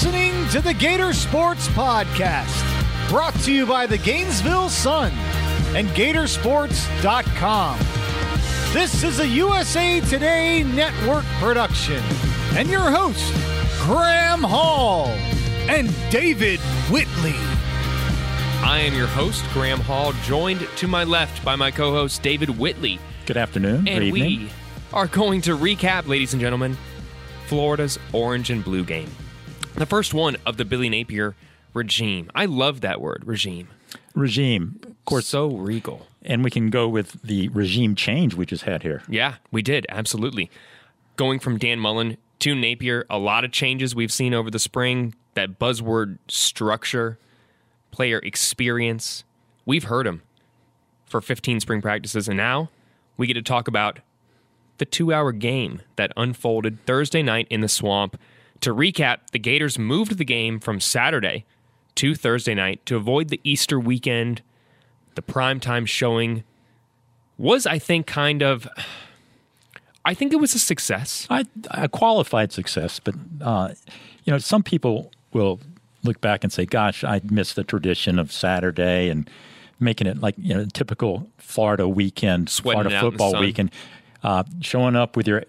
listening to the Gator Sports Podcast, brought to you by the Gainesville Sun and Gatorsports.com. This is a USA Today Network production, and your host, Graham Hall and David Whitley. I am your host, Graham Hall, joined to my left by my co host, David Whitley. Good afternoon. And Good evening. we are going to recap, ladies and gentlemen, Florida's orange and blue game. The first one of the Billy Napier regime. I love that word, regime. regime, of course, So regal. and we can go with the regime change we just had here. Yeah, we did. Absolutely. Going from Dan Mullen to Napier, a lot of changes we've seen over the spring. That buzzword structure, player experience. We've heard him for 15 spring practices. And now we get to talk about the two hour game that unfolded Thursday night in the swamp. To recap, the Gators moved the game from Saturday to Thursday night to avoid the Easter weekend. The primetime showing was, I think, kind of. I think it was a success. I, a qualified success, but uh, you know, some people will look back and say, "Gosh, I missed the tradition of Saturday and making it like you know typical Florida weekend, Sweating Florida it out in the football weekend, uh, showing up with your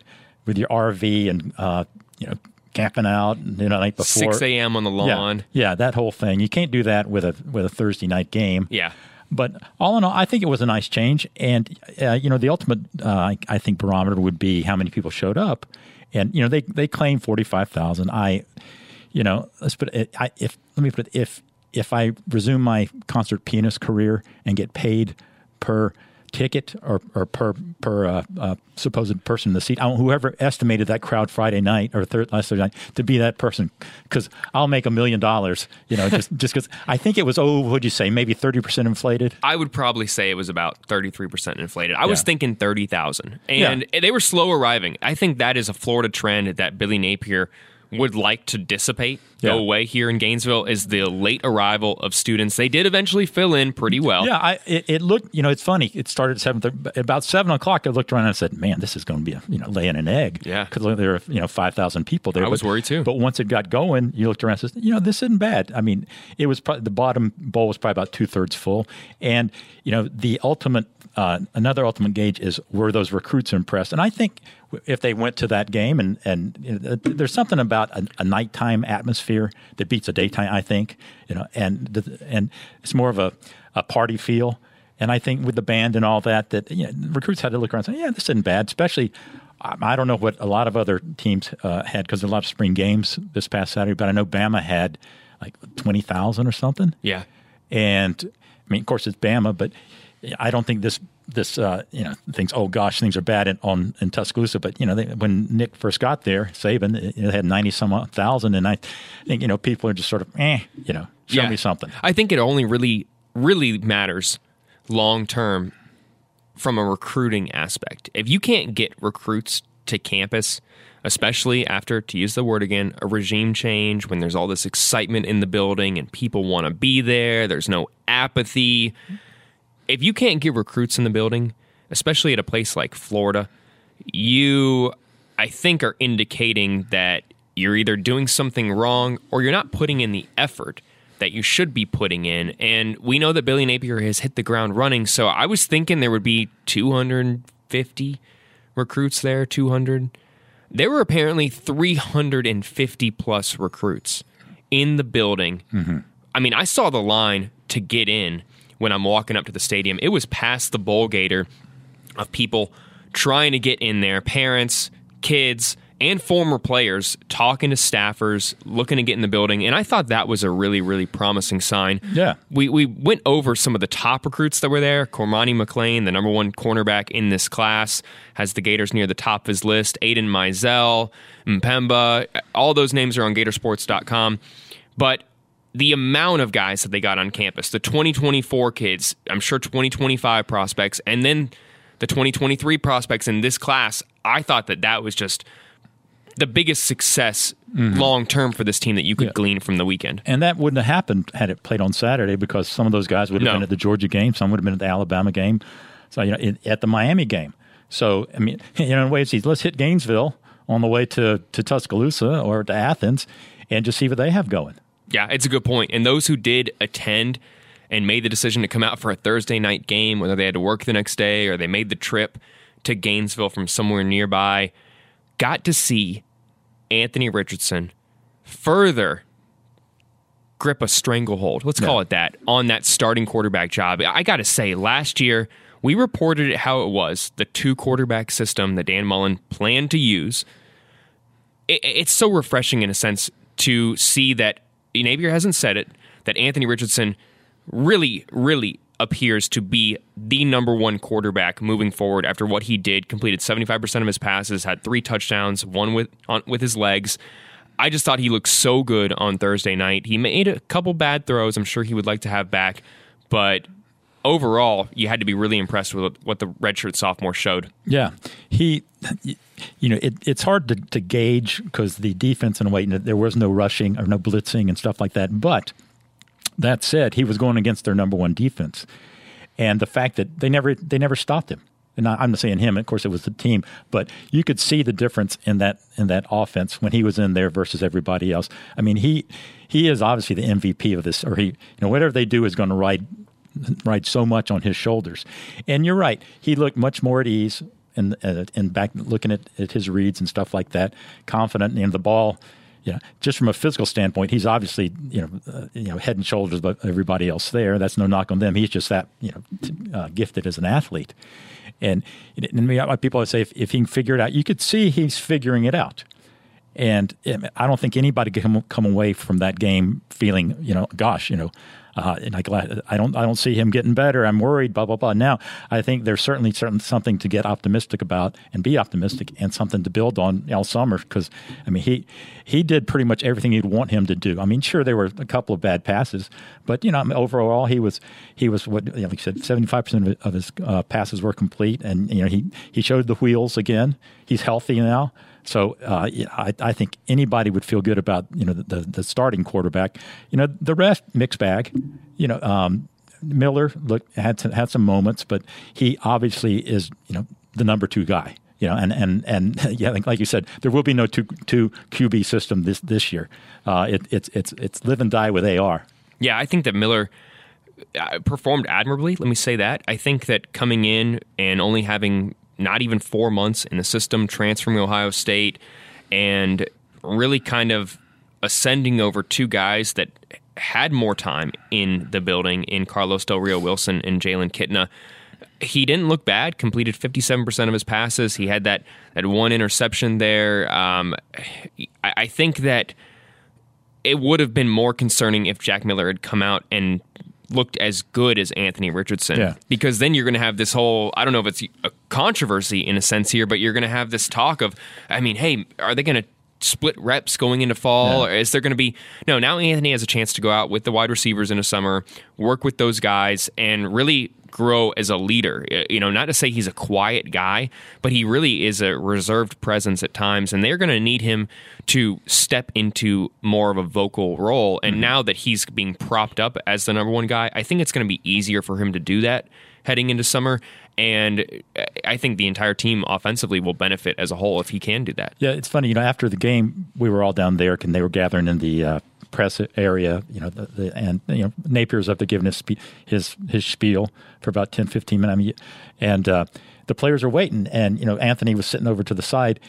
with your RV and uh, you know camping out you know, the night before 6 a.m. on the Yeah, lawn. yeah, that whole thing. You can't do that with a with a Thursday night game. Yeah. But all in all, I think it was a nice change. And, uh, you know, the ultimate, uh, I, I think, barometer would be how many people showed up. And, you know, they, they claim 45,000. I, you know, let's put it, I, if, let me put it, if, if I resume my concert pianist career and get paid per ticket or, or per per uh, uh, supposed person in the seat, I don't, whoever estimated that crowd Friday night or third, last Thursday night to be that person, because I'll make a million dollars, you know, just just because I think it was oh, what'd you say, maybe thirty percent inflated. I would probably say it was about 33% inflated. I was Yeah. thinking 30,000. And they were slow arriving. I think that is a Florida trend that Billy Napier would like to dissipate, Yeah. go away here in Gainesville is the late arrival of students. They did eventually fill in pretty well. Yeah, I it, it looked. You know, it's funny. It started at seven. About seven o'clock, I looked around and I said, "Man, this is going to be a you know laying an egg." Yeah. because there were you know five thousand people there. I was But- worried too. But once it got going, you looked around and said, "You know, this isn't bad." I mean, it was probably the bottom bowl was probably about two thirds full, and you know the ultimate. Uh, another ultimate gauge is were those recruits impressed, and I think if they went to that game and and you know, there's something about a, a nighttime atmosphere that beats a daytime. I think you know, and and it's more of a, a party feel. And I think with the band and all that, that you know, recruits had to look around and say, "Yeah, this isn't bad." Especially, um, I don't know what a lot of other teams uh, had because there a lot of spring games this past Saturday, but I know Bama had like twenty thousand or something. Yeah. And I mean, of course, it's Bama, but I don't think this this uh, you know thinks oh gosh things are bad in, on in Tuscaloosa. But you know they, when Nick first got there, Saban it, it had ninety some thousand, and I think you know people are just sort of eh, you know, show Yeah. me something. I think it only really, really matters long term from a recruiting aspect. If you can't get recruits to campus, especially after, to use the word again, a regime change, when there's all this excitement in the building and people want to be there, there's no apathy. If you can't get recruits in the building, especially at a place like Florida, you, I think, are indicating that you're either doing something wrong or you're not putting in the effort that you should be putting in. And we know that Billy Napier has hit the ground running. So I was thinking there would be 250 recruits there, 200. There were apparently 350 plus recruits in the building. Mm-hmm. I mean, I saw the line to get in when I'm walking up to the stadium. It was past the bowl gator of people trying to get in there, parents, kids, and former players talking to staffers, looking to get in the building. And I thought that was a really, really promising sign. Yeah. We, we went over some of the top recruits that were there. Cormani McClain, the number one cornerback in this class, has the Gators near the top of his list. Aiden Mizell, Mpemba, all those names are on Gatorsports.com. But the amount of guys that they got on campus, the 2024 kids, I'm sure 2025 prospects, and then the 2023 prospects in this class, I thought that that was just the biggest success mm-hmm. long term for this team that you could Yeah. glean from the weekend. And that wouldn't have happened had it played on Saturday because some of those guys would have No. been at the Georgia game, some would have been at the Alabama game, so you know in, at the Miami game. So I mean, you know, in ways, let's hit Gainesville on the way to to Tuscaloosa or to Athens, and just see what they have going. Yeah, it's a good point. And those who did attend and made the decision to come out for a Thursday night game, whether they had to work the next day or they made the trip to Gainesville from somewhere nearby, got to see Anthony Richardson further grip a stranglehold, let's call it that, on that starting quarterback job. I got to say, last year, we reported it how it was the two quarterback system that Dan Mullen planned to use. It, it's so refreshing in a sense to see that Napier hasn't said it, that Anthony Richardson really, really appears to be the number one quarterback moving forward after what he did. Completed 75% of his passes, had three touchdowns, one with on, with his legs. I just thought he looked so good on Thursday night. He made a couple bad throws. I'm sure he would like to have back, but overall, you had to be really impressed with what the redshirt sophomore showed. Yeah, he, you know, it, it's hard to, to gauge because the defense and way there was no rushing or no blitzing and stuff like that. But that said, he was going against their number one defense, and the fact that they never they never stopped him. And I'm not saying him, of course, it was the team, but you could see the difference in that in that offense when he was in there versus everybody else. I mean, he he is obviously the MVP of this, or he you know whatever they do is going to ride ride so much on his shoulders. And you're right, he looked much more at ease and and back looking at, at his reads and stuff like that, confident in the ball you know, just from a physical standpoint, he's obviously you know uh, you know head and shoulders above everybody else there. That's no knock on them. He's just that you know uh, gifted as an athlete. And, and people would say if, if he can figure it out, you could see he's figuring it out. And I don't think anybody can come away from that game feeling, you know, gosh, you know, uh, and I, I don't I don't see him getting better. I'm worried. Blah blah blah. Now I think there's certainly certain something to get optimistic about and be optimistic and something to build on all summer because I mean he he did pretty much everything you'd want him to do. I mean sure there were a couple of bad passes, but you know overall he was he was what you know, like I said 75 percent of his uh, passes were complete and you know he he showed the wheels again. He's healthy now. So uh, I, I, think anybody would feel good about you know the, the, starting quarterback. You know the rest mixed bag. You know um, Miller look had some, had some moments, but he obviously is you know the number two guy. You know, and and and yeah, like you said, there will be no two two QB system this this year. Uh, it, it's it's it's live and die with AR. Yeah, I think that Miller uh, performed admirably. Let me say that. I think that coming in and only having not even four months in the system, transferring Ohio State, and really kind of ascending over two guys that had more time in the building in Carlos Del Rio Wilson and Jalen Kitna. He didn't look bad. Completed fifty seven percent of his passes. He had that that one interception there. Um, I, I think that it would have been more concerning if Jack Miller had come out and looked as good as Anthony Richardson. Yeah. Because then you're going to have this whole, I don't know if it's a controversy in a sense here, but you're going to have this talk of, I mean, hey, are they going to split reps going into fall? Yeah. Or is there going to be, no, now Anthony has a chance to go out with the wide receivers in the summer, work with those guys, and really grow as a leader. You know, not to say he's a quiet guy, but he really is a reserved presence at times, and they're going to need him to step into more of a vocal role. And mm-hmm. now that he's being propped up as the number one guy, I think it's going to be easier for him to do that heading into summer. And I think the entire team offensively will benefit as a whole if he can do that. Yeah, it's funny. You know, after the game, we were all down there, and they were gathering in the uh, press area, you know, the, the, and you know Napier's up there giving his his his spiel for about 10, 15 minutes, and uh, the players are waiting, and you know Anthony was sitting over to the side,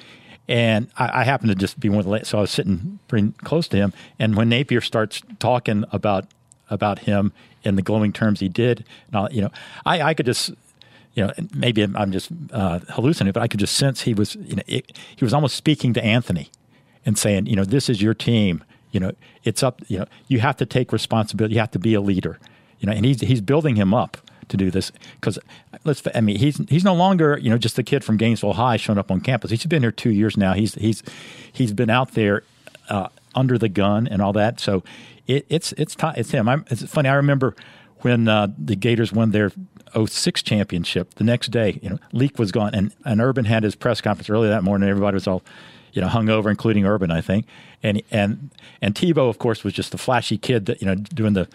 and I, I happened to just be one of the so I was sitting pretty close to him, and when Napier starts talking about about him in the glowing terms he did, and you know, I, I could just you know, maybe I'm just uh, hallucinating, but I could just sense he was, you know, it, he was almost speaking to Anthony and saying, you know, this is your team. You know, it's up. You know, you have to take responsibility. You have to be a leader. You know, and he's he's building him up to do this because let's. I mean, he's he's no longer you know just the kid from Gainesville High showing up on campus. He's been here two years now. He's he's he's been out there uh, under the gun and all that. So it, it's it's t- it's him. I'm, it's funny. I remember when uh, the Gators won their 06 championship. The next day, you know, Leak was gone, and and Urban had his press conference early that morning. Everybody was all you know, hung over, including Urban, I think. And and and Tebow, of course, was just the flashy kid that you know doing the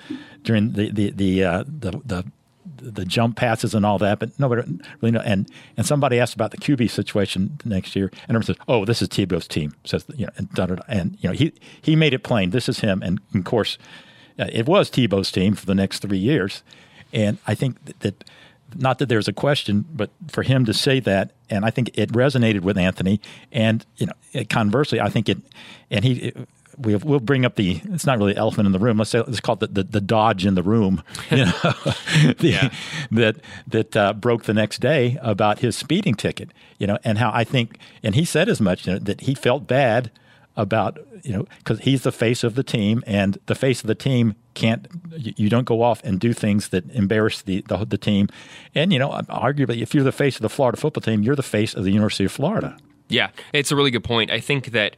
during the the the uh, the, the the jump passes and all that, but nobody really know. And and somebody asked about the QB situation next year, and everyone says, "Oh, this is Tebow's team." Says you know, and, and you know he he made it plain. This is him, and of course, uh, it was Tebow's team for the next three years. And I think that, that not that there's a question, but for him to say that, and I think it resonated with Anthony. And you know, conversely, I think it, and he. It, we'll, we'll bring up the it's not really elephant in the room let's say let's call it the, the, the dodge in the room you know the, yeah. that that uh, broke the next day about his speeding ticket you know and how I think and he said as much you know, that he felt bad about you know because he's the face of the team and the face of the team can't you, you don't go off and do things that embarrass the, the, the team. And you know arguably if you're the face of the Florida football team you're the face of the University of Florida. Yeah it's a really good point. I think that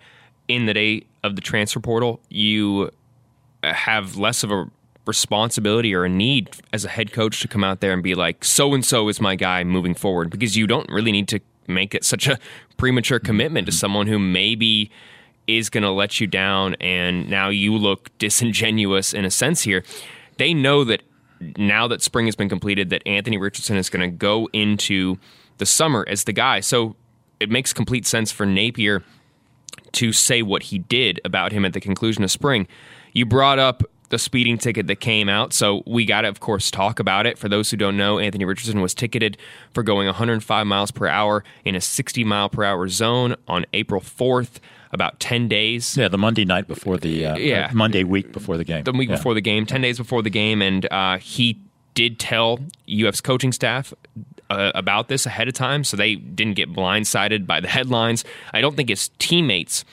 in the day of the transfer portal you uh, have less of a responsibility or a need as a head coach to come out there and be like so and so is my guy moving forward because you don't really need to make it such a premature commitment to mm-hmm. someone who maybe is going to let you down and now you look disingenuous in a sense here. They know that now that spring has been completed that Anthony Richardson is going to go into the summer as the guy. So it makes complete sense for Napier to say what he did about him at the conclusion of spring. You brought up the speeding ticket that came out. So we got to, of course, talk about it. For those who don't know, Anthony Richardson was ticketed for going 105 miles per hour in a 60 mile per hour zone on April 4th about 10 days. Yeah, the Monday night before the uh, yeah. Monday week before the game. The week yeah. before the game, 10 days before the game. And uh, he did tell UF's coaching staff uh, about this ahead of time, so they didn't get blindsided by the headlines. I don't think his teammates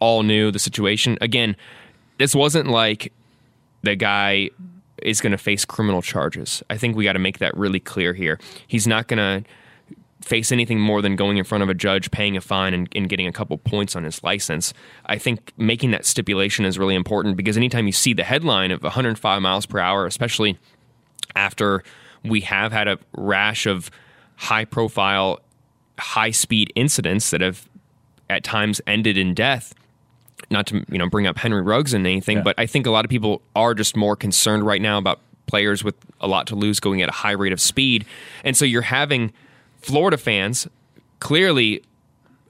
all knew the situation. Again, this wasn't like the guy is going to face criminal charges. I think we got to make that really clear here. He's not going to face anything more than going in front of a judge, paying a fine, and, and, getting a couple points on his license. I think making that stipulation is really important because anytime you see the headline of 105 miles per hour, especially after we have had a rash of high profile, high speed incidents that have at times ended in death. Not to you know bring up Henry Ruggs and anything, yeah. but I think a lot of people are just more concerned right now about players with a lot to lose going at a high rate of speed, and so you're having Florida fans clearly,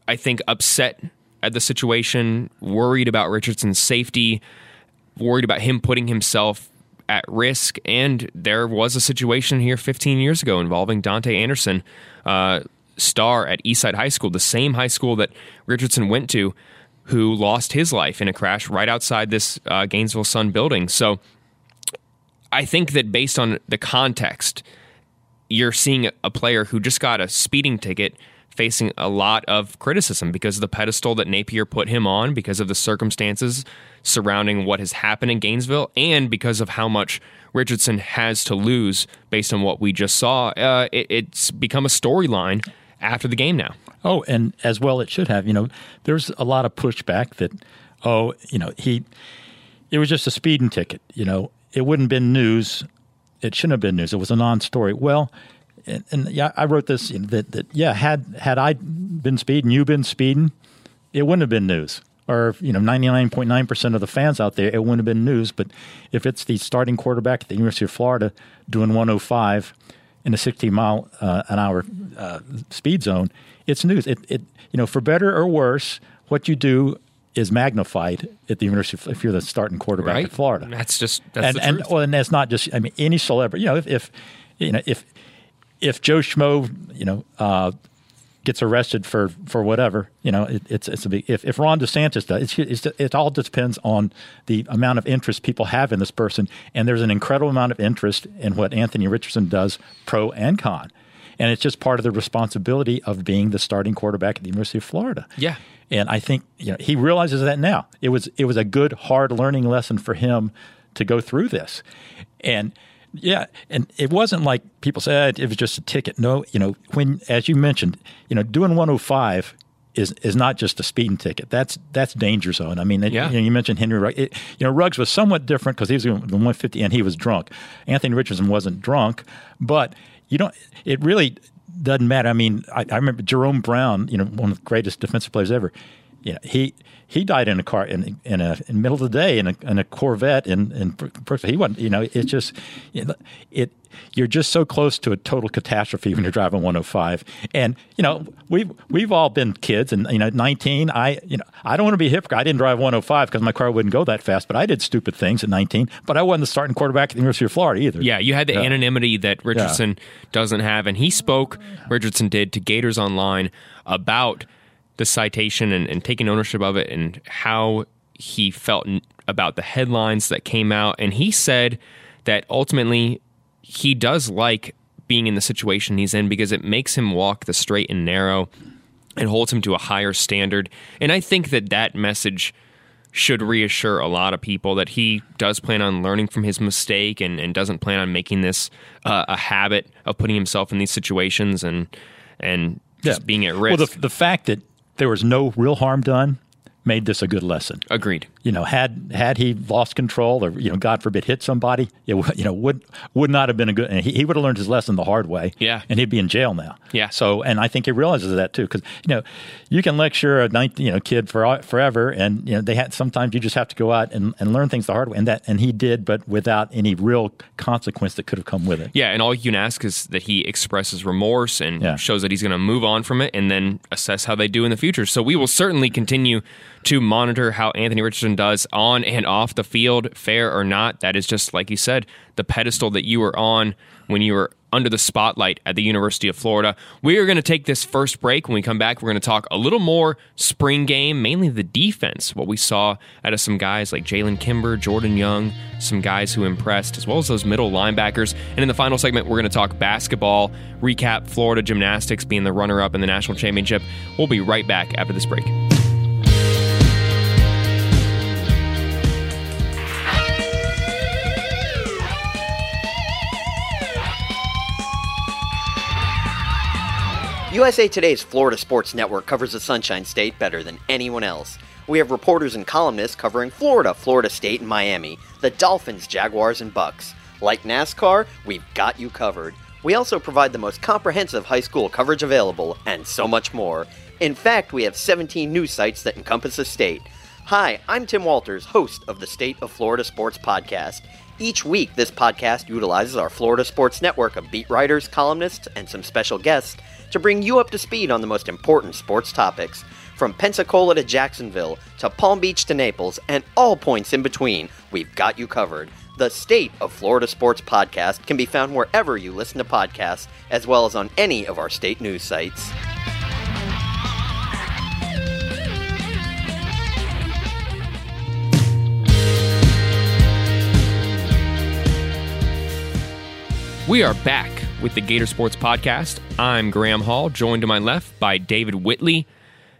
I think, upset at the situation, worried about Richardson's safety, worried about him putting himself at risk. And there was a situation here 15 years ago involving Dante Anderson, uh, star at Eastside High School, the same high school that Richardson went to, who lost his life in a crash right outside this uh, Gainesville Sun building. So I think that based on the context, you're seeing a player who just got a speeding ticket facing a lot of criticism because of the pedestal that Napier put him on, because of the circumstances surrounding what has happened in Gainesville, and because of how much Richardson has to lose based on what we just saw. Uh, it, it's become a storyline after the game now. Oh, and as well, it should have. You know, there's a lot of pushback that, oh, you know, he, it was just a speeding ticket. You know, it wouldn't have been news it shouldn't have been news. It was a non-story. Well, and, and yeah, I wrote this that that yeah, had had I been speeding, you been speeding, it wouldn't have been news. Or you know, ninety nine point nine percent of the fans out there, it wouldn't have been news. But if it's the starting quarterback at the University of Florida doing one hundred five in a sixty mile uh, an hour uh, speed zone, it's news. It, it you know, for better or worse, what you do is magnified at the University if you're the starting quarterback right. at Florida. That's just that's and and, well, and that's not just I mean any celebrity. You know, if, if you know if if Joe Schmo, you know. Uh, gets arrested for, for whatever, you know, it, it's it's a big. If, if Ron DeSantis does, it's, it's, it all depends on the amount of interest people have in this person, and there's an incredible amount of interest in what Anthony Richardson does, pro and con, and it's just part of the responsibility of being the starting quarterback at the University of Florida. Yeah, and I think you know he realizes that now. It was it was a good hard learning lesson for him to go through this. And yeah, and it wasn't like people said it was just a ticket. No, you know, when as you mentioned, you know, doing 105 is is not just a speeding ticket. That's that's danger zone. I mean, yeah. you, know, you mentioned Henry Ruggs. It, you know, Ruggs was somewhat different because he was doing 150 and he was drunk. Anthony Richardson wasn't drunk, but you don't. It really doesn't matter. I mean, I, I, remember Jerome Brown, you know, one of the greatest defensive players ever. you know, he he died in a car in in a in the middle of the day in a, in a Corvette in in he wasn't you know it's just it you're just so close to a total catastrophe when you're driving 105 and you know we've we've all been kids and you know 19 I you know I don't want to be a hypocrite I didn't drive 105 because my car wouldn't go that fast but I did stupid things at 19 but I wasn't the starting quarterback at the University of Florida either yeah you had the yeah. anonymity that Richardson yeah. doesn't have and he spoke Richardson did to Gators Online about the citation and, and taking ownership of it and how he felt about the headlines that came out. And he said that ultimately he does like being in the situation he's in because it makes him walk the straight and narrow and holds him to a higher standard. And I think that that message should reassure a lot of people that he does plan on learning from his mistake and, and doesn't plan on making this uh, a habit of putting himself in these situations and and just yeah. being at risk. Well, the, the fact that there was no real harm done made this a good lesson. Agreed. You know, had had he lost control or you know, God forbid, hit somebody, it you know would would not have been a good. And he, he would have learned his lesson the hard way. Yeah, and he'd be in jail now. Yeah. So, and I think he realizes that too, because you know, you can lecture a 19, you know kid for forever, and you know they had sometimes you just have to go out and, and learn things the hard way, and that and he did, but without any real consequence that could have come with it. Yeah, and all you can ask is that he expresses remorse and yeah. shows that he's going to move on from it, and then assess how they do in the future. So we will certainly continue to monitor how Anthony Richardson does on and off the field, fair or not. That is just, like you said, the pedestal that you were on when you were under the spotlight at the University of Florida. We are going to take this first break. When we come back, we're going to talk a little more spring game, mainly the defense, what we saw out of some guys like Jalen Kimber, Jordan Young, some guys who impressed, as well as those middle linebackers. And in the final segment, we're going to talk basketball, recap Florida gymnastics being the runner up in the national championship. We'll be right back after this break. USA Today's Florida Sports Network covers the Sunshine State better than anyone else. We have reporters and columnists covering Florida, Florida State, and Miami, the Dolphins, Jaguars, and Bucs. Like NASCAR, we've got you covered. We also provide the most comprehensive high school coverage available, and so much more. In fact, we have 17 news sites that encompass the state. Hi, I'm Tim Walters, host of the State of Florida Sports Podcast. Each week, this podcast utilizes our Florida Sports Network of beat writers, columnists, and some special guests to bring you up to speed on the most important sports topics. From Pensacola to Jacksonville, to Palm Beach to Naples, and all points in between, we've got you covered. The State of Florida Sports Podcast can be found wherever you listen to podcasts, as well as on any of our state news sites. We are back with the Gator Sports Podcast. I'm Graham Hall, joined to my left by David Whitley.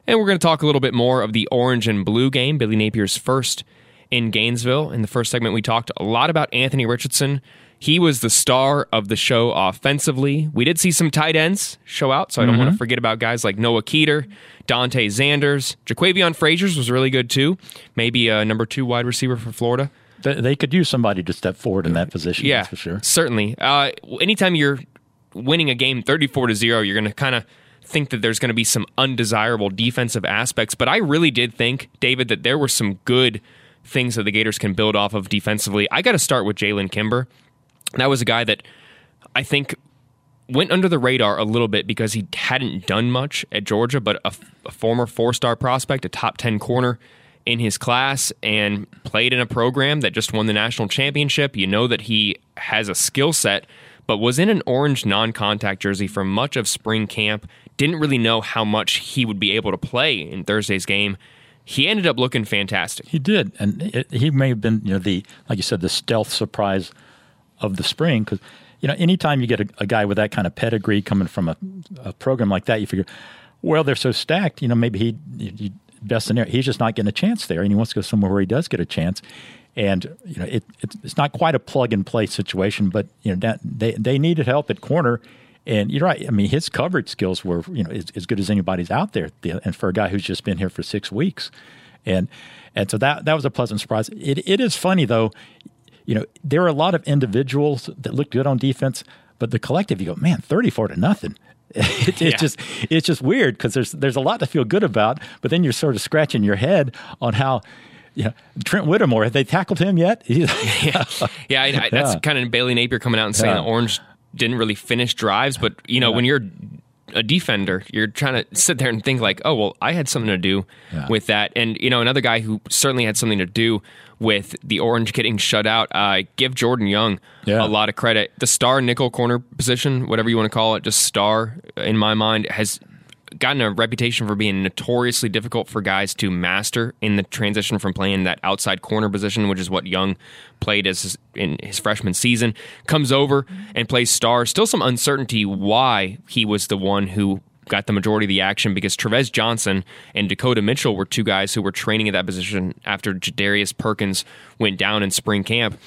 And we're going to talk a little bit more of the orange and blue game, Billy Napier's first in Gainesville. In the first segment, we talked a lot about Anthony Richardson. He was the star of the show offensively. We did see some tight ends show out, so I don't mm-hmm. want to forget about guys like Noah Keeter, Dante Zanders. Jaquavion Fraziars was really good too. Maybe a number two wide receiver for Florida they could use somebody to step forward in that position. Yeah, for sure. Certainly. Uh, anytime you're winning a game 34 to 0, you're going to kind of think that there's going to be some undesirable defensive aspects. But I really did think, David, that there were some good things that the Gators can build off of defensively. I got to start with Jalen Kimber. That was a guy that I think went under the radar a little bit because he hadn't done much at Georgia, but a, a former four star prospect, a top 10 corner in his class and played in a program that just won the national championship. You know that he has a skill set, but was in an orange non contact jersey for much of spring camp. Didn't really know how much he would be able to play in Thursday's game. He ended up looking fantastic. He did, and it, he may have been, you know, the like you said, the stealth surprise of the spring because you know, anytime you get a, a, guy with that kind of pedigree coming from a, a, program like that, you figure, well, they're so stacked. You know, maybe he, he best scenario. He's just not getting a chance there, and he wants to go somewhere where he does get a chance. And you know, it, it's not quite a plug and play situation, but you know, that, they they needed help at corner. And you're right. I mean, his coverage skills were you know as, as good as anybody's out there, and for a guy who's just been here for six weeks, and and so that that was a pleasant surprise. It it is funny though, you know, there are a lot of individuals that look good on defense, but the collective, you go, man, thirty four to nothing It, it's Yeah. just it's just weird because there's there's a lot to feel good about, but then you're sort of scratching your head on how. Know, Trent Whittemore, have they tackled him yet? yeah, yeah, I, I, that's Yeah. kind of Billy Napier coming out and saying Yeah. that Orange didn't really finish drives, but you know when you're a defender, you're trying to sit there and think like, oh well, I had something to do Yeah. with that, and you know another guy who certainly had something to do with the Orange getting shut out. Uh, give Jordan Young Yeah. a lot of credit. The star nickel corner position, whatever you want to call it, just star in my mind has gotten a reputation for being notoriously difficult for guys to master in the transition from playing that outside corner position, which is what Young played as his, in his freshman season. Comes over and plays star. Still some uncertainty why he was the one who got the majority of the action because Trevez Johnson and Dakota Mitchell were two guys who were training at that position after Jadarius Perkins went down in spring camp.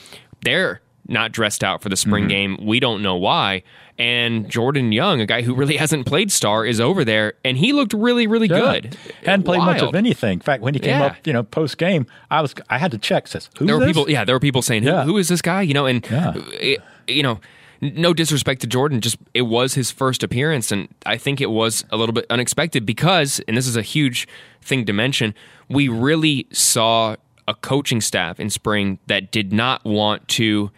They're not dressed out for the spring Mm-hmm. game. We don't know why. And Jordan Young, a guy who really hasn't played star, is over there, and he looked really, really Yeah. good. Hadn't played much of anything. In fact, when he came Yeah. up, you know, post game, I was I had to check. Says who's There were this? people, yeah, there were people saying, who, Yeah. "Who is this guy?" You know, and it- you know, no disrespect to Jordan, just it was his first appearance, and I think it was a little bit unexpected because, and this is a huge thing to mention, we really saw a coaching staff in spring that did not want to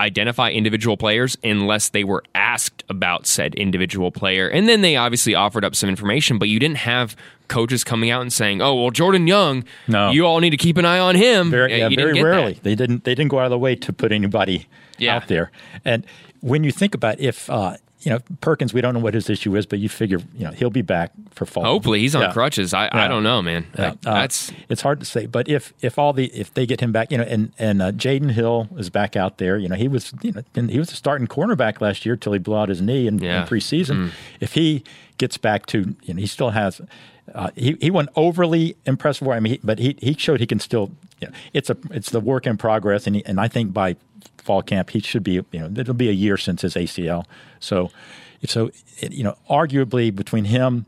identify individual players unless they were asked about said individual player. And then they obviously offered up some information, but you didn't have coaches coming out and saying, "Oh, well, Jordan Young, No. you all need to keep an eye on him." Very, Yeah, yeah, you didn't very get that. rarely. They didn't. They didn't go out of the way to put anybody Yeah. out there. And when you think about if uh, you know Perkins, we don't know what his issue is, but you figure you know he'll be back for fall. Hopefully, he's on Yeah. crutches. I, I don't know, man. Yeah. Like, Uh, that's it's hard to say, but if if all the if they get him back, you know, and and uh, Jaydon Hill is back out there, you know, he was you know he was a starting cornerback last year till he blew out his knee in, Yeah. in preseason. If he gets back to, you know, he still has. Uh, he he wasn't overly impressive. I mean, he, but he he showed he can still. You know, it's a it's the work in progress, and he, and I think by fall camp he should be. You know, it'll be a year since his ACL. So, so it, you know, arguably between him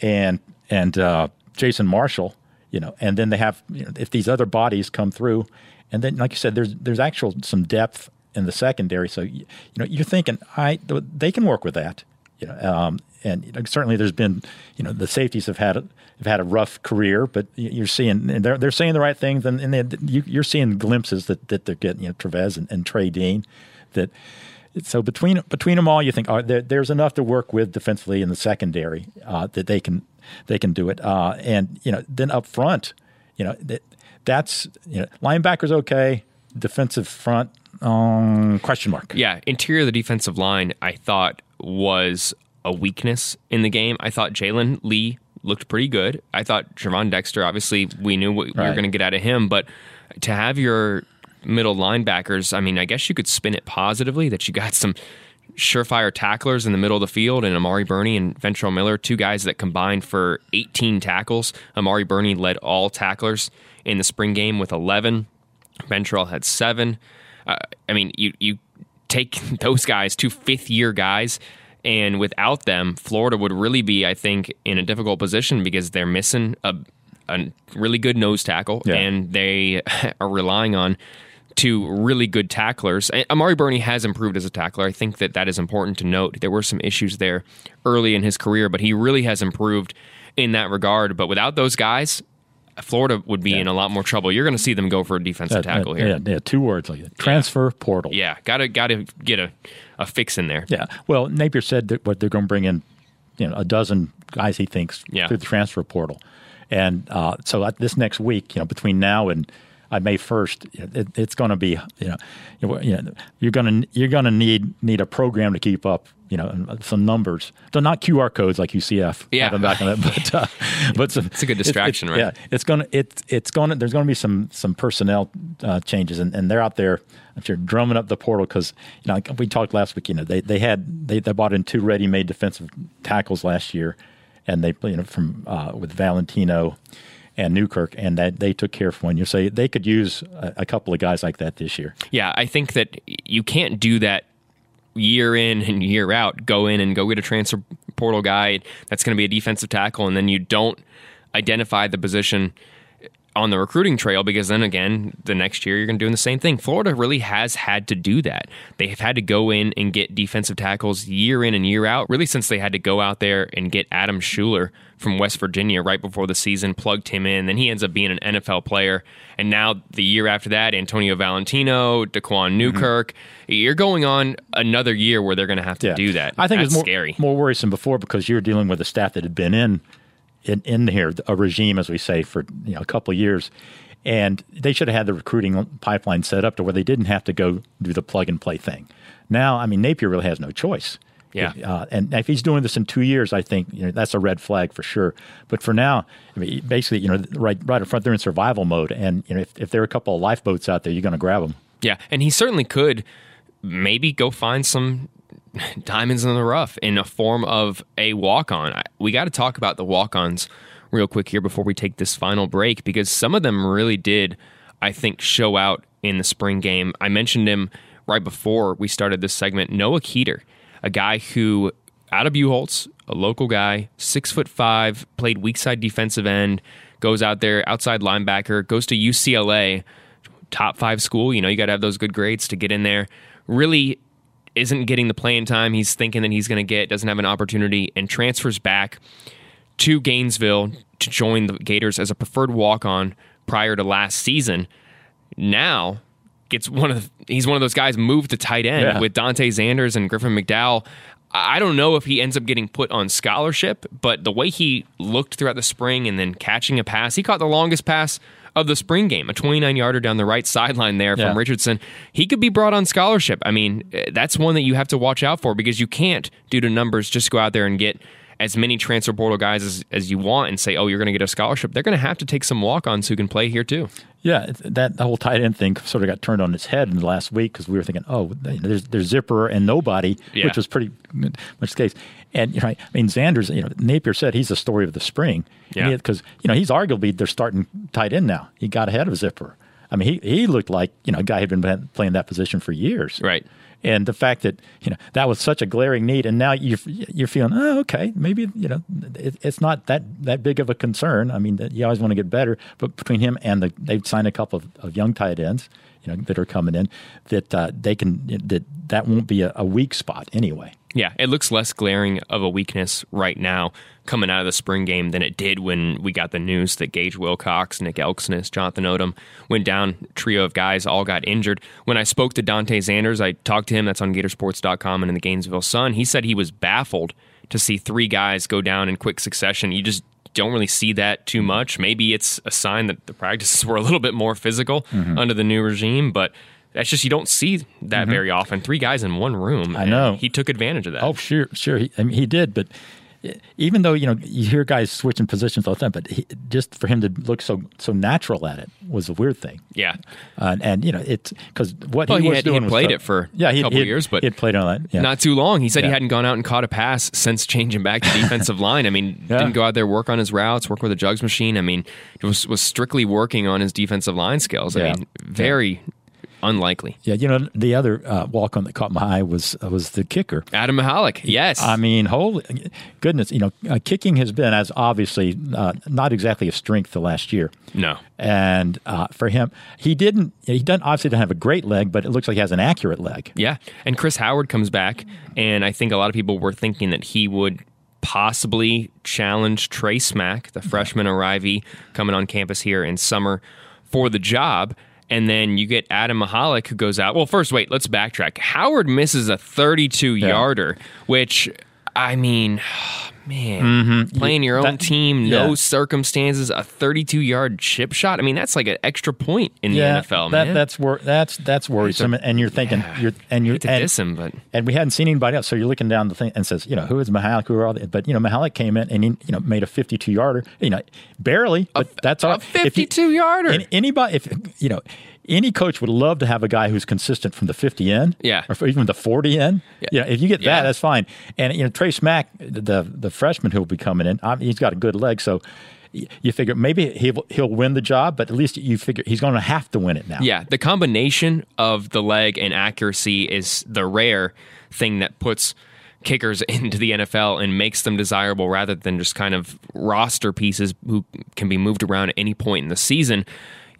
and and uh, Jason Marshall, you know, and then they have you know, if these other bodies come through, and then like you said, there's there's actual some depth in the secondary. So you, you know, you're thinking, I they can work with that, you know, um, and certainly there's been you know the safeties have had have had a rough career, but you- you're seeing they're they're saying the right things, and, and you, you're seeing glimpses that that they're getting, you know, Trevez and, and Trey Dean, that. So between between them all, you think oh, there, there's enough to work with defensively in the secondary uh, that they can they can do it. Uh, and you know, then up front, you know, that, that's you know, linebackers okay, defensive front um, question mark. yeah. Interior of the defensive line, I thought was a weakness in the game. I thought Jalen Lee looked pretty good. I thought Gervon Dexter, obviously, we knew what we were going to get out of him, but to have your middle linebackers, I mean, I guess you could spin it positively that you got some surefire tacklers in the middle of the field and Amari Burney and Ventrell Miller, two guys that combined for 18 tackles. Amari Burney led all tacklers in the spring game with 11. Ventrell had seven. Uh, I mean, you you take those guys, two fifth year guys, and without them, Florida would really be, I think, in a difficult position because they're missing a a really good nose tackle, Yeah. and they are relying on two really good tacklers. And Amari Burney has improved as a tackler. I think that that is important to note. There were some issues there early in his career, but he really has improved in that regard. But without those guys, Florida would be in a lot more trouble. You're going to see them go for a defensive Uh, tackle uh, here. Yeah, yeah, two words like that. Transfer portal. Yeah, gotta gotta get a, a fix in there. Yeah. Well, Napier said that what they're going to bring in, you know, a dozen guys he thinks Yeah. through the transfer portal, and uh, so this next week, you know, between now and uh, May first, it, it's going to be, you know, you know, you know, you're going to you're going to need need a program to keep up, you know, some numbers. So not QR codes like UCF Yeah. having back on it, but uh, but some, It's a good distraction, right? Yeah, it's going to it's it's to there's going to be some some personnel uh, changes, and, and they're out there. I'm sure drumming up the portal because you know like we talked last week. You know they they had they, they bought in two ready-made defensive tackles last year, and they you know from uh, with Valentino and Newkirk, and that they took care of one You say they could use a, a couple of guys like that this year. Yeah, I think that you can't do that year in and year out. Go in and go get a transfer portal guy that's going to be a defensive tackle, and then you don't identify the position on the recruiting trail because then again, the next year you're going to do the same thing. Florida really has had to do that. They have had to go in and get defensive tackles year in and year out, really since they had to go out there and get Adam Shuler from West Virginia right before the season, plugged him in. Then he ends up being an NFL player. And now the year after that, Antonio Valentino, Daquan Mm-hmm. Newkirk. You're going on another year where they're going to have to do that. I think That's it more, scary. more worrisome before because you're dealing with a staff that had been in, in in here, a regime, as we say, for you know a couple of years, and they should have had the recruiting pipeline set up to where they didn't have to go do the plug and play thing. Now, I mean, Napier really has no choice. Yeah. Uh, and if he's doing this in two years, I think you know, that's a red flag for sure. But for now, I mean, basically, you know, right right up front, they're in survival mode, and you know, if, if there are a couple of lifeboats out there, you're going to grab them. Yeah, and he certainly could maybe go find some diamonds in the rough in a form of a walk on. We got to talk about the walk ons real quick here before we take this final break because some of them really did, I think, show out in the spring game. I mentioned him right before we started this segment Noah Keeter, a guy who, out of Buchholz, a local guy, six foot five, played weak side defensive end, goes out there, outside linebacker, goes to UCLA top five school. You know, you got to have those good grades to get in there. Really isn't getting the playing time he's thinking that he's going to get, doesn't have an opportunity, and transfers back to Gainesville to join the Gators as a preferred walk on prior to last season. Now gets one of the, he's one of those guys moved to tight end Yeah. with Dante Zanders and Griffin McDowell. I don't know if he ends up getting put on scholarship, but the way he looked throughout the spring and then catching a pass, he caught the longest pass of the spring game, a 29 yarder down the right sideline there Yeah. from Richardson. He could be brought on scholarship. I mean, eh, that's one that you have to watch out for because you can't, due to numbers, just go out there and get as many transfer portal guys as, as you want and say, oh, you're going to get a scholarship. They're going to have to take some walk ons who can play here too. Yeah, that the whole tight end thing sort of got turned on its head in the last week because we were thinking, oh, there's there's Zipper and nobody, Yeah. which was pretty much the case. And you know, I mean, Zanders, you know, Napier said he's the story of the spring. Yeah. because you know he's arguably their starting tight end now. He got ahead of Zipper. I mean, he he looked like you know a guy who'd been playing that position for years. Right. And the fact that you know that was such a glaring need, and now you're you're feeling, oh, okay, maybe you know it, it's not that that big of a concern. I mean, you always want to get better, but between him and the they've signed a couple of, of young tight ends, you know, that are coming in, that uh, they can that that won't be a, a weak spot anyway. Yeah, it looks less glaring of a weakness right now coming out of the spring game than it did when we got the news that Gage Wilcox, Nick Elksnis, Jonathan Odom went down. Trio of guys all got injured. When I spoke to Dante Zanders, I talked to him. That's on Gatorsports.com and in the Gainesville Sun. He said he was baffled to see three guys go down in quick succession. You just don't really see that too much. Maybe it's a sign that the practices were a little bit more physical Mm-hmm. under the new regime, but. That's just you don't see that very often. Three guys in one room. Mm-hmm. I know. he took advantage of that. Oh, sure, sure. He, I mean, he did, but even though you know you hear guys switching positions all the time, but he, just for him to look so so natural at it was a weird thing. Yeah. Uh, and you know it's because what Well, he he was had- he doing had was played it for yeah, a couple years, but he'd played on that. Yeah. Not too long. He said he hadn't gone out and caught a pass since changing back to defensive line. I mean, Yeah. didn't go out there work on his routes, work with a jugs machine. I mean, was was strictly working on his defensive line skills. I Yeah. mean, very unlikely. Yeah, you know the other uh, walk on that caught my eye was uh, was the kicker. Adam Mihalek, yes. I mean, holy goodness! You know, uh, kicking has been as obviously uh, not exactly a strength the last year. no. And uh, for him, he didn't. He doesn't obviously doesn't have a great leg, but it looks like he has an accurate leg. Yeah. And Chris Howard comes back, and I think a lot of people were thinking that he would possibly challenge Trey Smack, the freshman arrivee coming on campus here in summer for the job. And then you get Adam Mihalek who goes out. Well, first, wait, let's backtrack. Howard misses a 32 yarder, which, I mean, man, mm-hmm. playing your own That- team, no yeah. circumstances, a 32 yard chip shot. I mean, that's like an extra point in the NFL, that, man. that's wor- that's that's worrisome. And you're thinking you're and you're and, him, but and we hadn't seen anybody else. So you're looking down the thing and says, you know, who is Mihalek? Who are all? The, but you know, Mihalek came in and he, you know made a 52 yarder. You know, barely, but that's all. a 52 yarder. Any, anybody, if you know, any coach would love to have a guy who's consistent from the 50 in, Yeah. or even the 40 in. Yeah. You know, if you get Yeah. that, that's fine. And you know, Trey Smack, the the freshman who'll be coming in, I mean, he's got a good leg, so. You figure maybe he'll he'll win the job, but at least you figure he's going to have to win it now. Yeah, the combination of the leg and accuracy is the rare thing that puts kickers into the NFL and makes them desirable rather than just kind of roster pieces who can be moved around at any point in the season.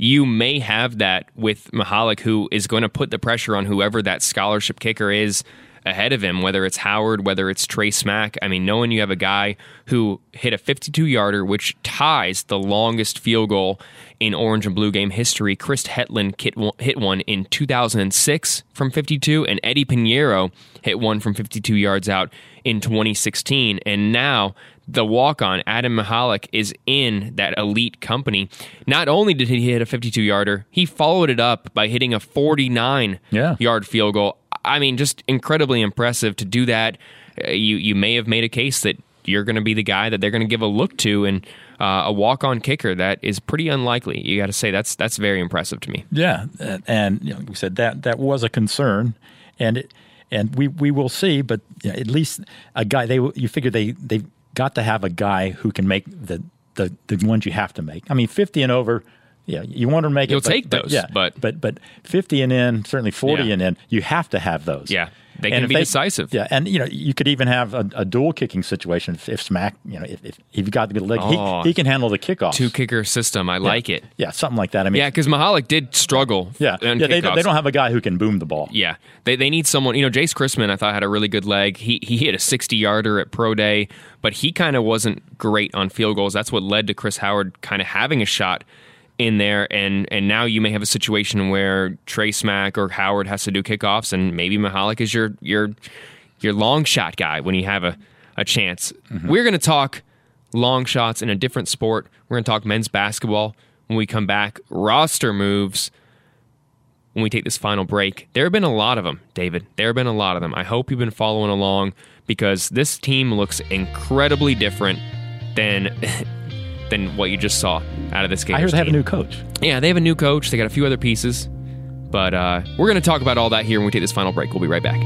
You may have that with Mihalek, who is going to put the pressure on whoever that scholarship kicker is ahead of him, whether it's Howard, whether it's Trey Smack. I mean, knowing you have a guy who hit a 52 yarder, which ties the longest field goal in orange and blue game history. Chris Hetland hit one in 2006 from 52, and Eddie Piñeiro hit one from 52 yards out in 2016. And now the walk on, Adam Mihalek, is in that elite company. Not only did he hit a 52 yarder, he followed it up by hitting a 49 yeah. yard field goal. I mean, just incredibly impressive to do that. Uh, you you may have made a case that you're going to be the guy that they're going to give a look to, and uh, a walk on kicker that is pretty unlikely. You got to say that's that's very impressive to me. Yeah, and you know, we said that that was a concern, and it, and we we will see, but you know, at least a guy they you figure they they got to have a guy who can make the the the ones you have to make. I mean, fifty and over yeah, you want to make You'll it. You'll take but, those, yeah, but but but fifty and in, certainly forty yeah. and in, you have to have those. Yeah, they can be they, decisive. Yeah, and you know you could even have a, a dual kicking situation if, if, Smack, you know, if, if you've got the good leg, oh, he, he, can handle the kickoff. Two kicker system, I yeah. like it. Yeah, something like that. I mean, yeah, because Mihalek did struggle. Yeah, yeah, they, they, don't have a guy who can boom the ball. Yeah, they they need someone. You know, Jace Christmann, I thought had a really good leg. He he hit a sixty yarder at pro day, but he kind of wasn't great on field goals. That's what led to Chris Howard kind of having a shot in there, and and now you may have a situation where Trey Smack or Howard has to do kickoffs, and maybe Mihalek is your your your long shot guy when you have a a chance. Mm-hmm. We're going to talk long shots in a different sport. We're going to talk men's basketball when we come back. Roster moves when we take this final break. There have been a lot of them, David. There have been a lot of them. I hope you've been following along because this team looks incredibly different than than what you just saw out of this game. I heard they have a new coach. Yeah, they have a new coach. They got a few other pieces. But uh, we're going to talk about all that here when we take this final break. We'll be right back.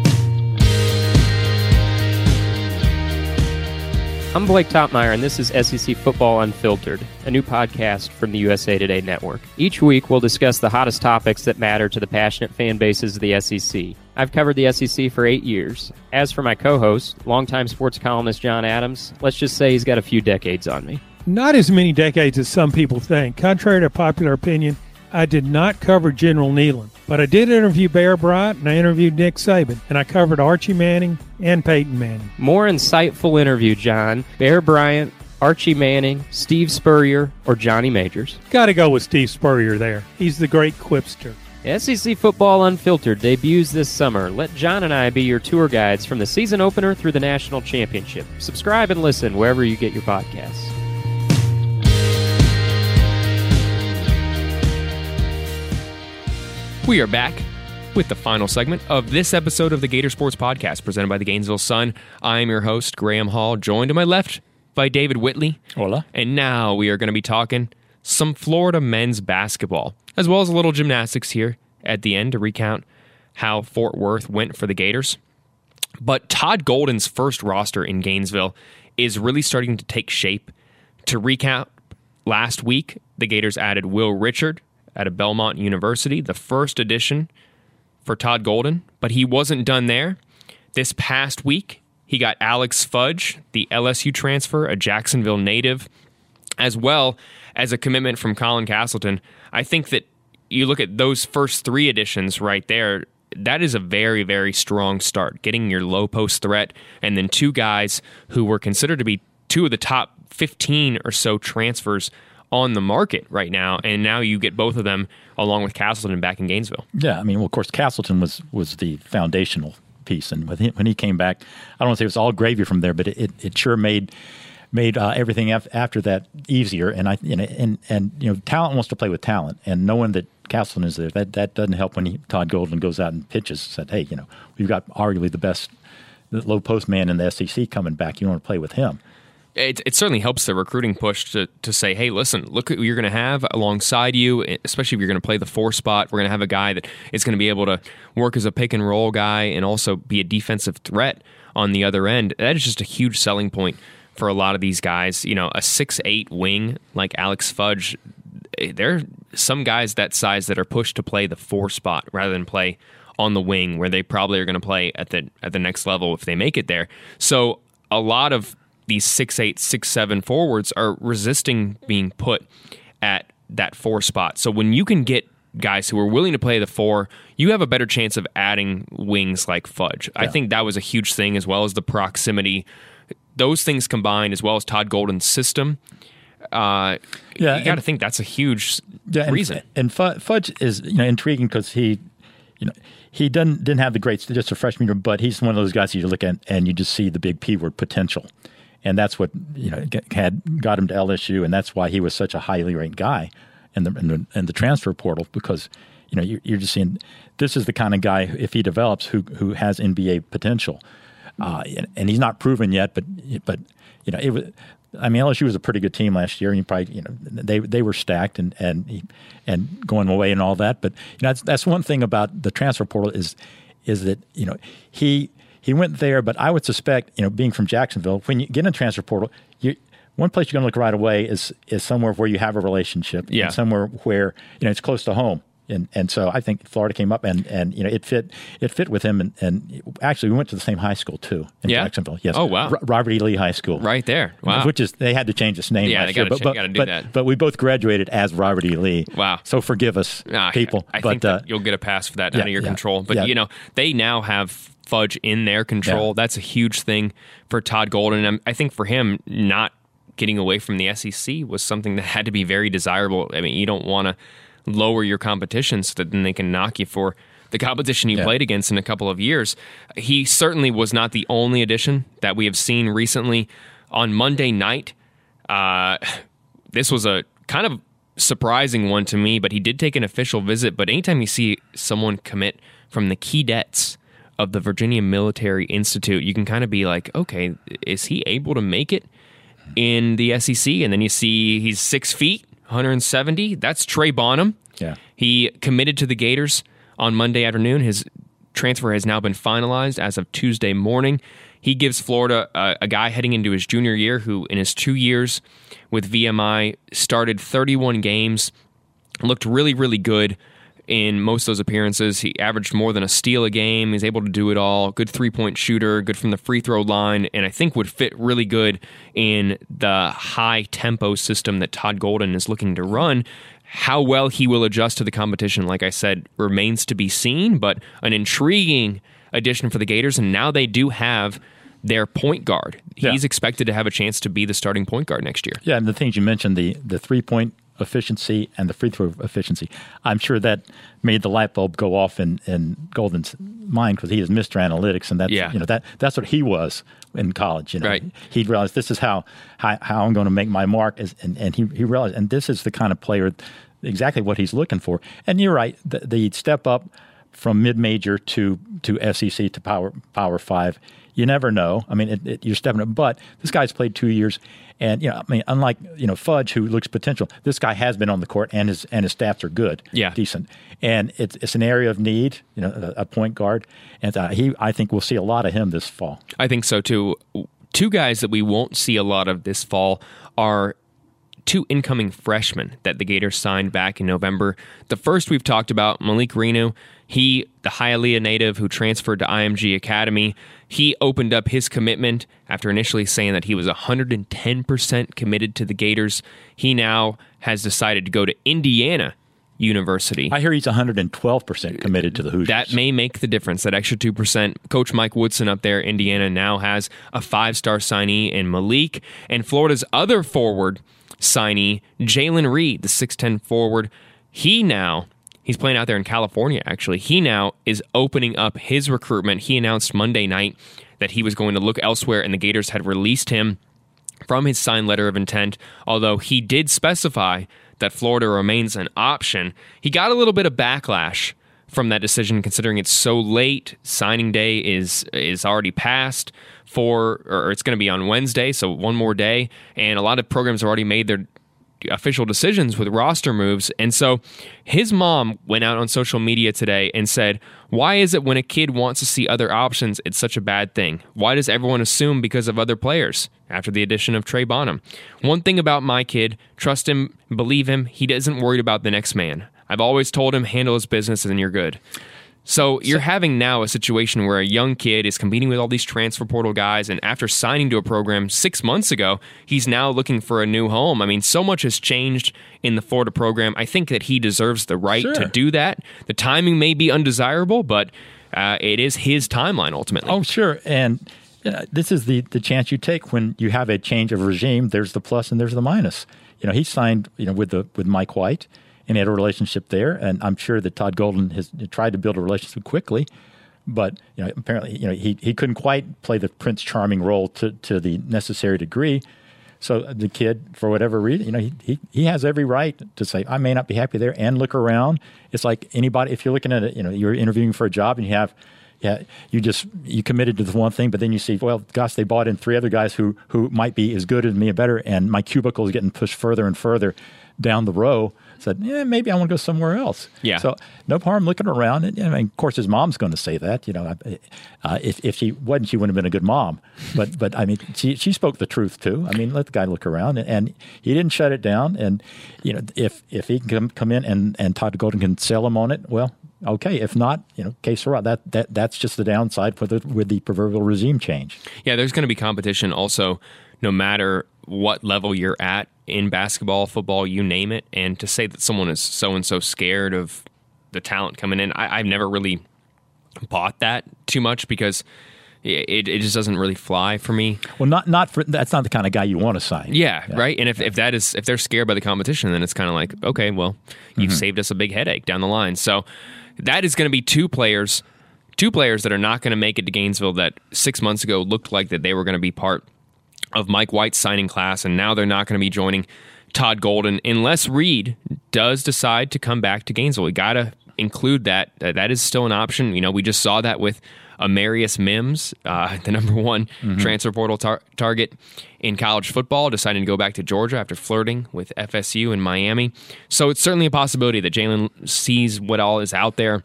I'm Blake Toppmeyer, and this is SEC Football Unfiltered, a new podcast from the USA Today Network. Each week, we'll discuss the hottest topics that matter to the passionate fan bases of the SEC. I've covered the SEC for eight years. As for my co host, longtime sports columnist John Adams, let's just say he's got a few decades on me. Not as many decades as some people think. Contrary to popular opinion, I did not cover General Neyland, but I did interview Bear Bryant and I interviewed Nick Saban, and I covered Archie Manning and Peyton Manning. More insightful interview, John. Bear Bryant, Archie Manning, Steve Spurrier, or Johnny Majors? Got to go with Steve Spurrier there. He's the great quipster. SEC Football Unfiltered debuts this summer. Let John and I be your tour guides from the season opener through the national championship. Subscribe and listen wherever you get your podcasts. We are back with the final segment of this episode of the Gator Sports Podcast presented by the Gainesville Sun. I am your host, Graham Hall, joined to my left by David Whitley. Hola. And now we are going to be talking some Florida men's basketball, as well as a little gymnastics here at the end to recount how Fort Worth went for the Gators. But Todd Golden's first roster in Gainesville is really starting to take shape. To recount, last week, the Gators added Will Richard, at a Belmont University, the first edition for Todd Golden, but he wasn't done there. This past week, he got Alex Fudge, the LSU transfer, a Jacksonville native, as well as a commitment from Colin Castleton. I think that you look at those first three editions right there, that is a very, very strong start. Getting your low post threat, and then two guys who were considered to be two of the top 15 or so transfers on the market right now, and now you get both of them along with Castleton back in Gainesville. Yeah, I mean, well, of course, Castleton was was the foundational piece, and when he, when he came back, I don't want to say it was all gravy from there, but it, it, it sure made made uh, everything after that easier. And I you know, and and you know, talent wants to play with talent, and knowing that Castleton is there, that that doesn't help when he, Todd Golden goes out and pitches. Said, hey, you know, we've got arguably the best low post man in the SEC coming back. You want to play with him it, it certainly helps the recruiting push to, to say, hey, listen, look at who you're going to have alongside you, especially if you're going to play the four spot. We're going to have a guy that is going to be able to work as a pick and roll guy and also be a defensive threat on the other end. That is just a huge selling point for a lot of these guys. You know, a six eight wing like Alex Fudge, there are some guys that size that are pushed to play the four spot rather than play on the wing where they probably are going to play at the at the next level if they make it there. So a lot of these six eight six seven forwards are resisting being put at that four spot. So when you can get guys who are willing to play the four, you have a better chance of adding wings like Fudge. I think that was a huge thing as well as the proximity. Those things combined, as well as Todd Golden's system. Uh, Yeah, you got to think that's a huge Yeah, reason. And Fu- Fudge is you know intriguing because he, you know, he didn't didn't have the great just a freshman year, but he's one of those guys you look at and you just see the big P word potential, and that's what you know had got him to LSU, and that's why he was such a highly ranked guy in the in the, in the transfer portal because you know you're, you're just seeing this is the kind of guy if he develops who who has NBA potential, uh, and, and he's not proven yet, but but you know it was. I mean, LSU was a pretty good team last year, and you probably, you know, they they were stacked and and and going away and all that. But you know, that's that's one thing about the transfer portal is is that you know he he went there, but I would suspect, you know, being from Jacksonville, when you get in a transfer portal, you one place you're going to look right away is is somewhere where you have a relationship, Yeah. and somewhere where you know it's close to home. And and so I think Florida came up and, and you know it fit it fit with him and, and actually we went to the same high school too in Yeah? Jacksonville. Yes. Oh, wow. Ro- Robert E. Lee High School. Right there. Wow. Which is they had to change its name. Yeah, last they year, gotta but, but, do but, that. But we both graduated as Robert E. Lee. Wow. So forgive us, Ah, people. I but think uh, you'll get a pass for that yeah, out of your yeah, control. But you know, they now have Fudge in their control. Yeah. That's a huge thing for Todd Golden. And I think for him, not getting away from the SEC was something that had to be very desirable. I mean, you don't want to lower your competition so that then they can knock you for the competition you Yeah. played against in a couple of years. He certainly was not the only addition that we have seen recently. On Monday night, uh, this was a kind of surprising one to me, but he did take an official visit. But anytime you see someone commit from the cadets of the Virginia Military Institute, you can kind of be like, okay, is he able to make it in the SEC? And then you see he's six feet, 170. That's Trey Bonham. Yeah. He committed to the Gators on Monday afternoon. His transfer has now been finalized as of Tuesday morning. He gives Florida a, a guy heading into his junior year who, in his two years with VMI, started 31 games, looked really, really good in most of those appearances. He averaged more than a steal a game. He's able to do it all. Good three point shooter, good from the free throw line, and I think would fit really good in the high tempo system that Todd Golden is looking to run. How well he will adjust to the competition, like I said, remains to be seen, but an intriguing addition for the Gators. And now they do have their point guard. Yeah. He's expected to have a chance to be the starting point guard next year. Yeah, and the things you mentioned, the the three point efficiency and the free throw efficiency, I'm sure that made the light bulb go off in, in Golden's mind because he is Mr. Analytics, and that's Yeah. you know that that's what he was in college. You know, Right. he realized this is how how, how I'm going to make my mark, is, and and he he realized, and this is the kind of player, exactly what he's looking for. And you're right, the, the step up from mid major to to SEC to power power five. You never know. I mean, it, it, you're stepping up, but this guy's played two years, and you know, I mean, unlike you know Fudge, who looks potential, this guy has been on the court, and his and his stats are good, Yeah. decent, and it's it's an area of need, you know, a, a point guard, and uh, he, I think, we'll see a lot of him this fall. I think so too. Two guys that we won't see a lot of this fall are two incoming freshmen that the Gators signed back in November. The first we've talked about, Malik Reneau. He, the Hialeah native who transferred to IMG Academy, he opened up his commitment after initially saying that he was 110% committed to the Gators. He now has decided to go to Indiana University. I hear he's 112 percent committed to the Hoosiers. That may make the difference. That extra two percent. Coach Mike Woodson up there, Indiana now has a five-star signee in Malik, and Florida's other forward signee, Jalen Reed, the six-ten forward. He now he's playing out there in California. Actually, he now is opening up his recruitment. He announced Monday night that he was going to look elsewhere, and the Gators had released him from his signed letter of intent, although he did specify that Florida remains an option. He got a little bit of backlash from that decision considering it's so late. Signing day is is already passed for or it's going to be on Wednesday, so one more day and a lot of programs have already made their official decisions with roster moves. And so his mom went out on social media today and said, Why is it when a kid wants to see other options, it's such a bad thing? Why does everyone assume because of other players after the addition of Trey Bonham? One thing about my kid, trust him, believe him, he isn't worried about the next man. I've always told him, handle his business and you're good. So you're having now a situation where a young kid is competing with all these transfer portal guys, and after signing to a program six months ago, he's now looking for a new home. I mean, so much has changed in the Florida program. I think that he deserves the right Sure. to do that. The timing may be undesirable, but uh, it is his timeline ultimately. Oh, sure. And uh, this is the, the chance you take when you have a change of regime. There's the plus and there's the minus. You know, he signed, you know, with the with Mike White and he had a relationship there. And I'm sure that Todd Golden has tried to build a relationship quickly. But you know, apparently, you know, he, he couldn't quite play the Prince Charming role to, to the necessary degree. So the kid, for whatever reason, you know, he, he, he has every right to say, I may not be happy there and look around. It's like anybody, if you're looking at it, you know, you're interviewing for a job and you have, yeah, you just, you committed to the one thing, but then you see, well, gosh, they bought in three other guys who, who might be as good as me or better. And my cubicle is getting pushed further and further down the row. Said, yeah, maybe I want to go somewhere else. Yeah. So no harm looking around. And, I mean, of course, his mom's going to say that. You know, uh, if if she wasn't, she wouldn't have been a good mom. But but I mean, she she spoke the truth too. I mean, let the guy look around, and, and he didn't shut it down. And you know, if if he can come, come in and and Todd Golden can sell him on it, well, okay. If not, you know, case sera. That that that's just the downside for the with the proverbial regime change. Yeah, there's going to be competition also, no matter what level you're at in basketball, football, you name it. And to say that someone is so and so scared of the talent coming in, I, I've never really bought that too much because it, it just doesn't really fly for me. Well, not not for that's not the kind of guy you want to sign. Yeah, right. And if, if that is if they're scared by the competition, then it's kind of like okay, well, you've mm-hmm. saved us a big headache down the line. So that is going to be two players, two players that are not going to make it to Gainesville. That six months ago looked like that they were going to be part of Mike White's signing class, and now they're not going to be joining Todd Golden unless Reed does decide to come back to Gainesville. We got to include that. Uh, that is still an option. You know, we just saw that with Amarius Mims, uh, the number one transfer portal tar- target in college football, deciding to go back to Georgia after flirting with FSU and Miami. So it's certainly a possibility that Jalen sees what all is out there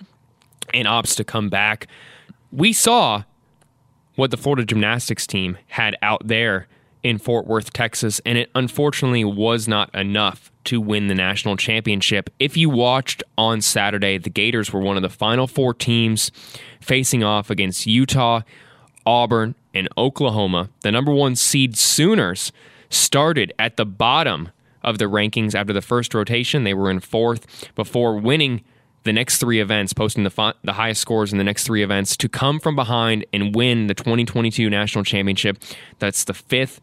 and opts to come back. We saw what the Florida gymnastics team had out there in Fort Worth, Texas, and it unfortunately was not enough to win the national championship. If you watched on Saturday, the Gators were one of the final four teams facing off against Utah, Auburn, and Oklahoma. The number one seed Sooners started at the bottom of the rankings after the first rotation. They were in fourth before winning the next three events, posting the, fi- the highest scores in the next three events to come from behind and win the 2022 national championship. That's the fifth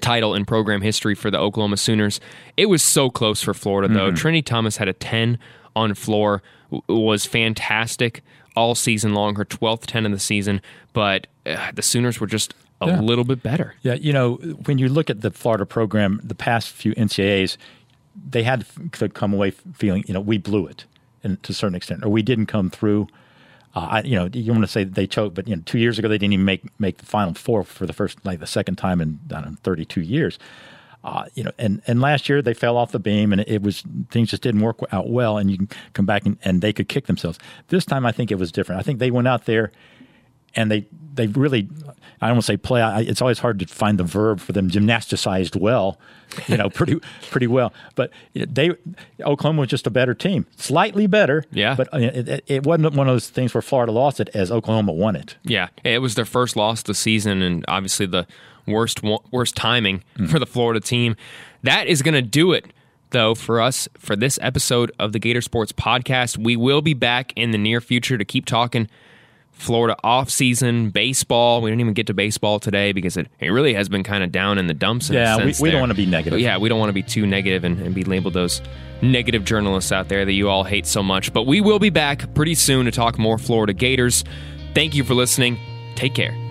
title in program history for the Oklahoma Sooners. It was so close for Florida, though. Trinity Thomas had a 10 on floor, w- was fantastic all season long, her 12th 10 of the season, but uh, the Sooners were just a Yeah. little bit better. Yeah, you know, when you look at the Florida program, the past few NCAAs, they had to come away feeling, you know, we blew it, and to a certain extent, or we didn't come through. Uh, I, you know, you want to say they choked, but you know, two years ago they didn't even make make the Final Four for the first, like the second time in know, 32 years. Uh, you know, and, and last year they fell off the beam, and it was things just didn't work out well, and you can come back and, and they could kick themselves. This time, I think it was different. I think they went out there and they they really I don't want to say play. I, it's always hard to find the verb for them. Gymnasticized well, you know, pretty pretty well. But they Oklahoma was just a better team, slightly better. Yeah. But uh, it, it, it wasn't one of those things where Florida lost it as Oklahoma won it. Yeah, it was their first loss of the season, and obviously the worst worst timing for the Florida team. That is going to do it, though, for us for this episode of the Gator Sports Podcast. We will be back in the near future to keep talking Florida offseason baseball. We didn't even get to baseball today because it, it really has been kind of down in the dumps. In Yeah, we, we don't want to be negative. But yeah, we don't want to be too negative and, and be labeled those negative journalists out there that you all hate so much. But we will be back pretty soon to talk more Florida Gators. Thank you for listening. Take care.